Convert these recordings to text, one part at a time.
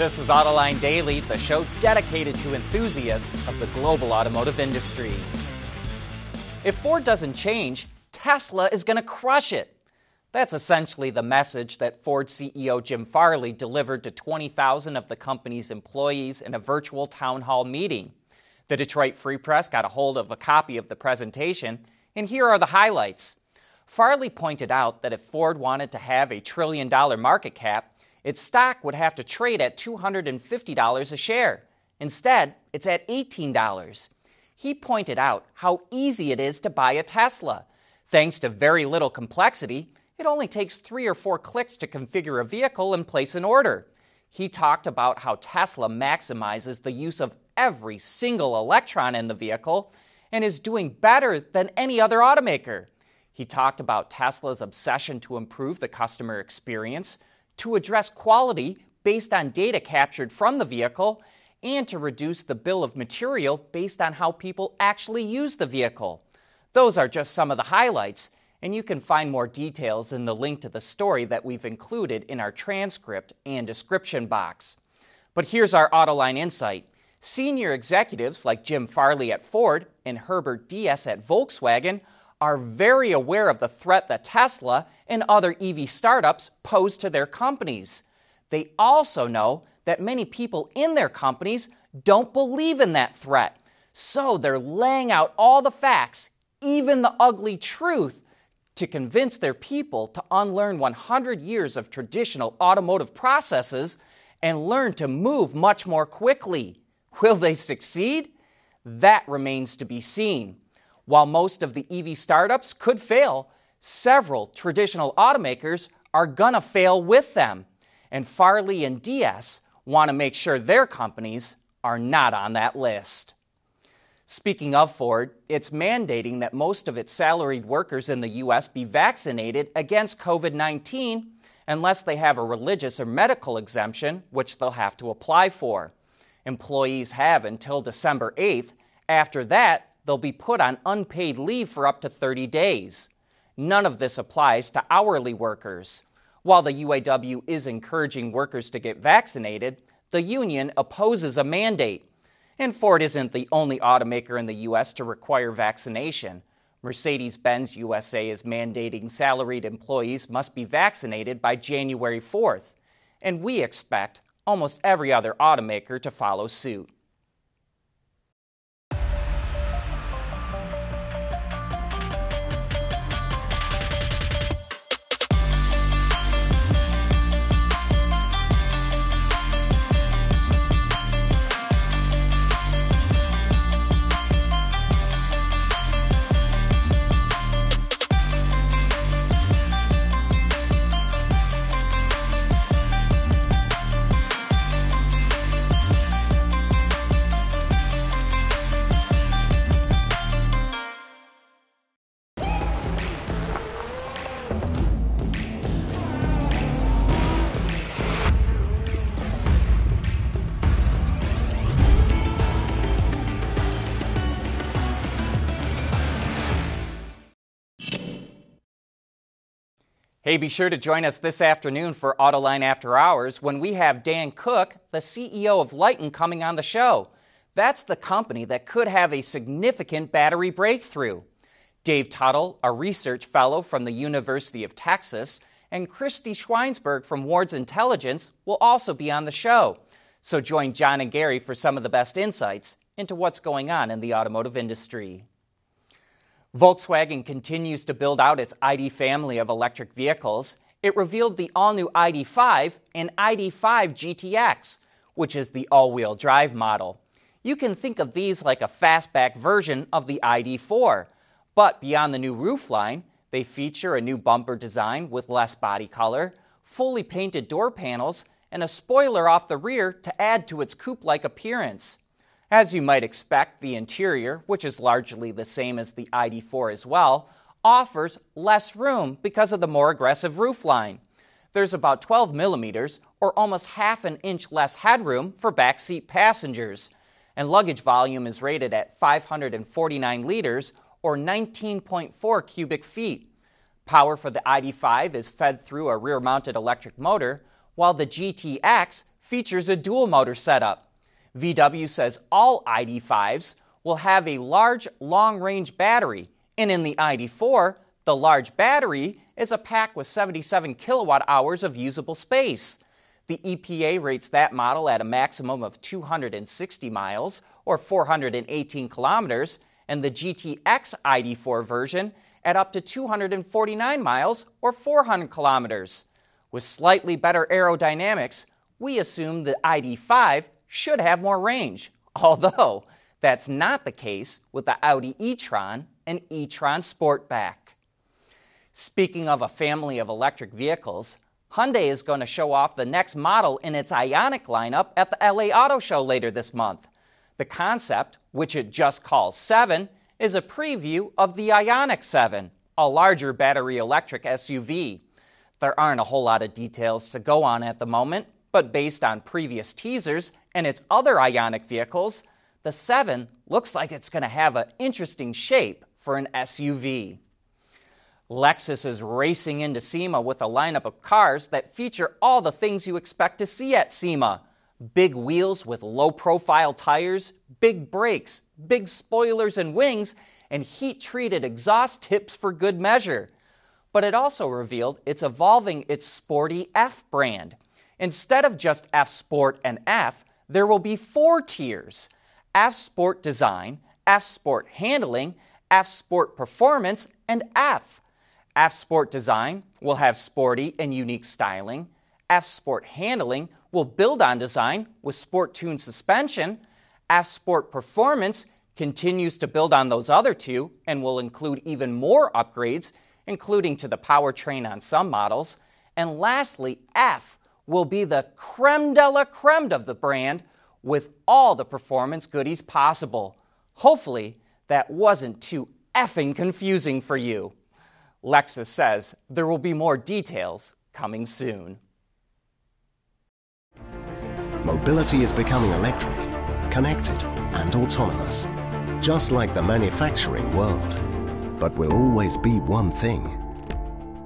This is Autoline Daily, the show dedicated to enthusiasts of the global automotive industry. If Ford doesn't change, Tesla is going to crush it. That's essentially the message that Ford CEO Jim Farley delivered to 20,000 of the company's employees in a virtual town hall meeting. The Detroit Free Press got a hold of a copy of the presentation, and here are the highlights. Farley pointed out that if Ford wanted to have a trillion dollar market cap, its stock would have to trade at $250 a share. Instead, it's at $18. He pointed out how easy it is to buy a Tesla. Thanks to very little complexity, it only takes three or four clicks to configure a vehicle and place an order. He talked about how Tesla maximizes the use of every single electron in the vehicle and is doing better than any other automaker. He talked about Tesla's obsession to improve the customer experience, to address quality based on data captured from the vehicle, and to reduce the bill of material based on how people actually use the vehicle. Those are just some of the highlights, and you can find more details in the link to the story that we've included in our transcript and description box. But here's our Autoline insight. Senior executives like Jim Farley at Ford and Herbert Diess at Volkswagen are very aware of the threat that Tesla and other EV startups pose to their companies. They also know that many people in their companies don't believe in that threat. So they're laying out all the facts, even the ugly truth, to convince their people to unlearn 100 years of traditional automotive processes and learn to move much more quickly. Will they succeed? That remains to be seen. While most of the EV startups could fail, several traditional automakers are going to fail with them. And Farley and Diess want to make sure their companies are not on that list. Speaking of Ford, it's mandating that most of its salaried workers in the U.S. be vaccinated against COVID 19 unless they have a religious or medical exemption, which they'll have to apply for. Employees have until December 8th. After that, they'll be put on unpaid leave for up to 30 days. None of this applies to hourly workers. While the UAW is encouraging workers to get vaccinated, the union opposes a mandate. And Ford isn't the only automaker in the U.S. to require vaccination. Mercedes Benz USA is mandating salaried employees must be vaccinated by January 4th. And we expect almost every other automaker to follow suit. Hey, be sure to join us this afternoon for Autoline After Hours when we have Dan Cook, the CEO of Lyten, coming on the show. That's the company that could have a significant battery breakthrough. Dave Tuttle, a research fellow from the University of Texas, and Christy Schweinsberg from Wards Intelligence will also be on the show. So join John and Gary for some of the best insights into what's going on in the automotive industry. Volkswagen continues to build out its ID family of electric vehicles. It revealed the all new ID5 and ID5 GTX, which is the all wheel drive model. You can think of these like a fastback version of the ID4, but beyond the new roofline, they feature a new bumper design with less body color, fully painted door panels, and a spoiler off the rear to add to its coupe like appearance. As you might expect, the interior, which is largely the same as the ID4 as well, offers less room because of the more aggressive roofline. There's about 12 millimeters, or almost half an inch less headroom for backseat passengers, and luggage volume is rated at 549 liters, or 19.4 cubic feet. Power for the ID5 is fed through a rear mounted electric motor, while the GTX features a dual motor setup. VW says all ID5s will have a large long range battery, and in the ID4, the large battery is a pack with 77 kilowatt hours of usable space. The EPA rates that model at a maximum of 260 miles or 418 kilometers, and the GTX ID4 version at up to 249 miles or 400 kilometers. With slightly better aerodynamics, we assume the ID5 should have more range, although that's not the case with the Audi e-tron and e-tron Sportback. Speaking of a family of electric vehicles, Hyundai is going to show off the next model in its Ioniq lineup at the LA Auto Show later this month. The concept, which it just calls 7, is a preview of the Ioniq 7, a larger battery electric SUV. There aren't a whole lot of details to go on at the moment, but based on previous teasers and its other Ioniq vehicles, the 7 looks like it's going to have an interesting shape for an SUV. Lexus is racing into SEMA with a lineup of cars that feature all the things you expect to see at SEMA big wheels with low profile tires, big brakes, big spoilers and wings, and heat treated exhaust tips for good measure. But it also revealed it's evolving its sporty F brand. Instead of just F Sport and F, there will be four tiers F Sport Design, F Sport Handling, F Sport Performance, and F. F Sport Design will have sporty and unique styling. F Sport Handling will build on design with Sport Tune suspension. F Sport Performance continues to build on those other two and will include even more upgrades, including to the powertrain on some models. And lastly, F will be the creme de la creme of the brand with all the performance goodies possible. Hopefully, that wasn't too effing confusing for you. Lexus says there will be more details coming soon. Mobility is becoming electric, connected, and autonomous, just like the manufacturing world. But will always be one thing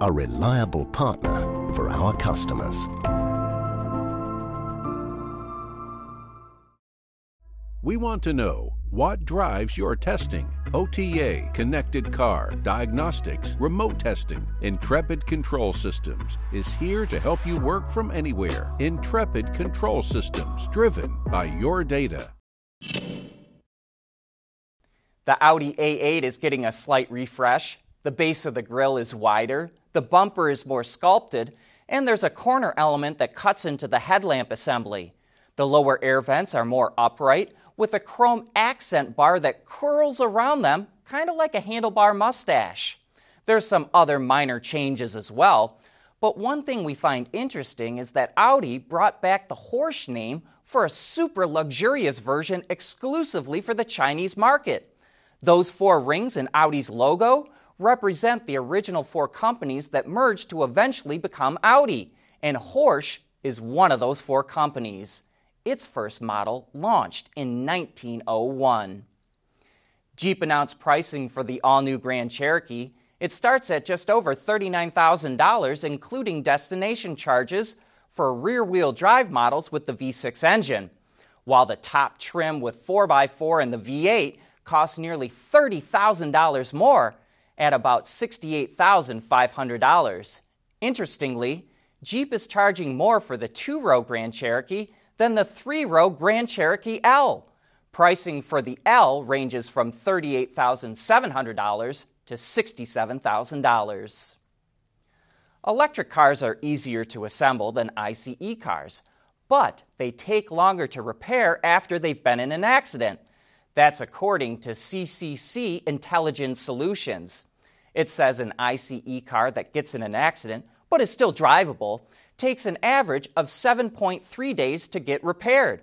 a reliable partner for our customers. We want to know what drives your testing. OTA, connected car, diagnostics, remote testing. Intrepid Control Systems is here to help you work from anywhere. Intrepid Control Systems, driven by your data. The Audi A8 is getting a slight refresh. The base of the grille is wider, the bumper is more sculpted, and there's a corner element that cuts into the headlamp assembly. The lower air vents are more upright, with a chrome accent bar that curls around them, kind of like a handlebar mustache. There's some other minor changes as well, but one thing we find interesting is that Audi brought back the Horch name for a super luxurious version exclusively for the Chinese market. Those four rings in Audi's logo represent the original four companies that merged to eventually become Audi, and Horch is one of those four companies. Its first model launched in 1901. Jeep announced pricing for the all new Grand Cherokee. It starts at just over $39,000, including destination charges for rear wheel drive models with the V6 engine, while the top trim with 4x4 and the V8 costs nearly $30,000 more at about $68,500. Interestingly, Jeep is charging more for the two row Grand Cherokee than the three row Grand Cherokee L. Pricing for the L ranges from $38,700 to $67,000. Electric cars are easier to assemble than ICE cars, but they take longer to repair after they've been in an accident. That's according to CCC Intelligent Solutions. It says an ICE car that gets in an accident but is still drivable takes an average of 7.3 days to get repaired,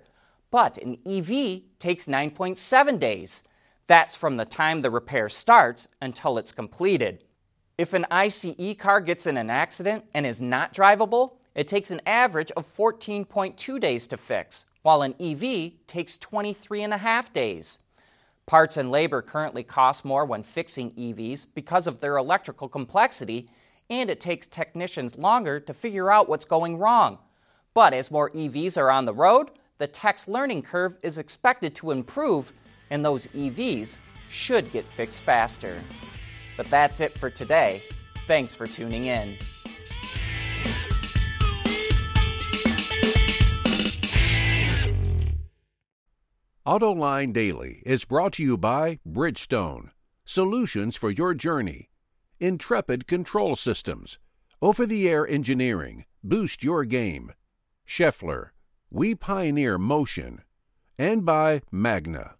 but an EV takes 9.7 days. That's from the time the repair starts until it's completed. If an ICE car gets in an accident and is not drivable, it takes an average of 14.2 days to fix, while an EV takes 23 and a half days. Parts and labor currently cost more when fixing EVs because of their electrical complexity and it takes technicians longer to figure out what's going wrong. But as more EVs are on the road, the tech's learning curve is expected to improve, and those EVs should get fixed faster. But that's it for today. Thanks for tuning in. AutoLine Daily is brought to you by Bridgestone, solutions for your journey, Intrepid Control Systems, over the air engineering, boost your game, Schaeffler, we pioneer motion, and by Magna.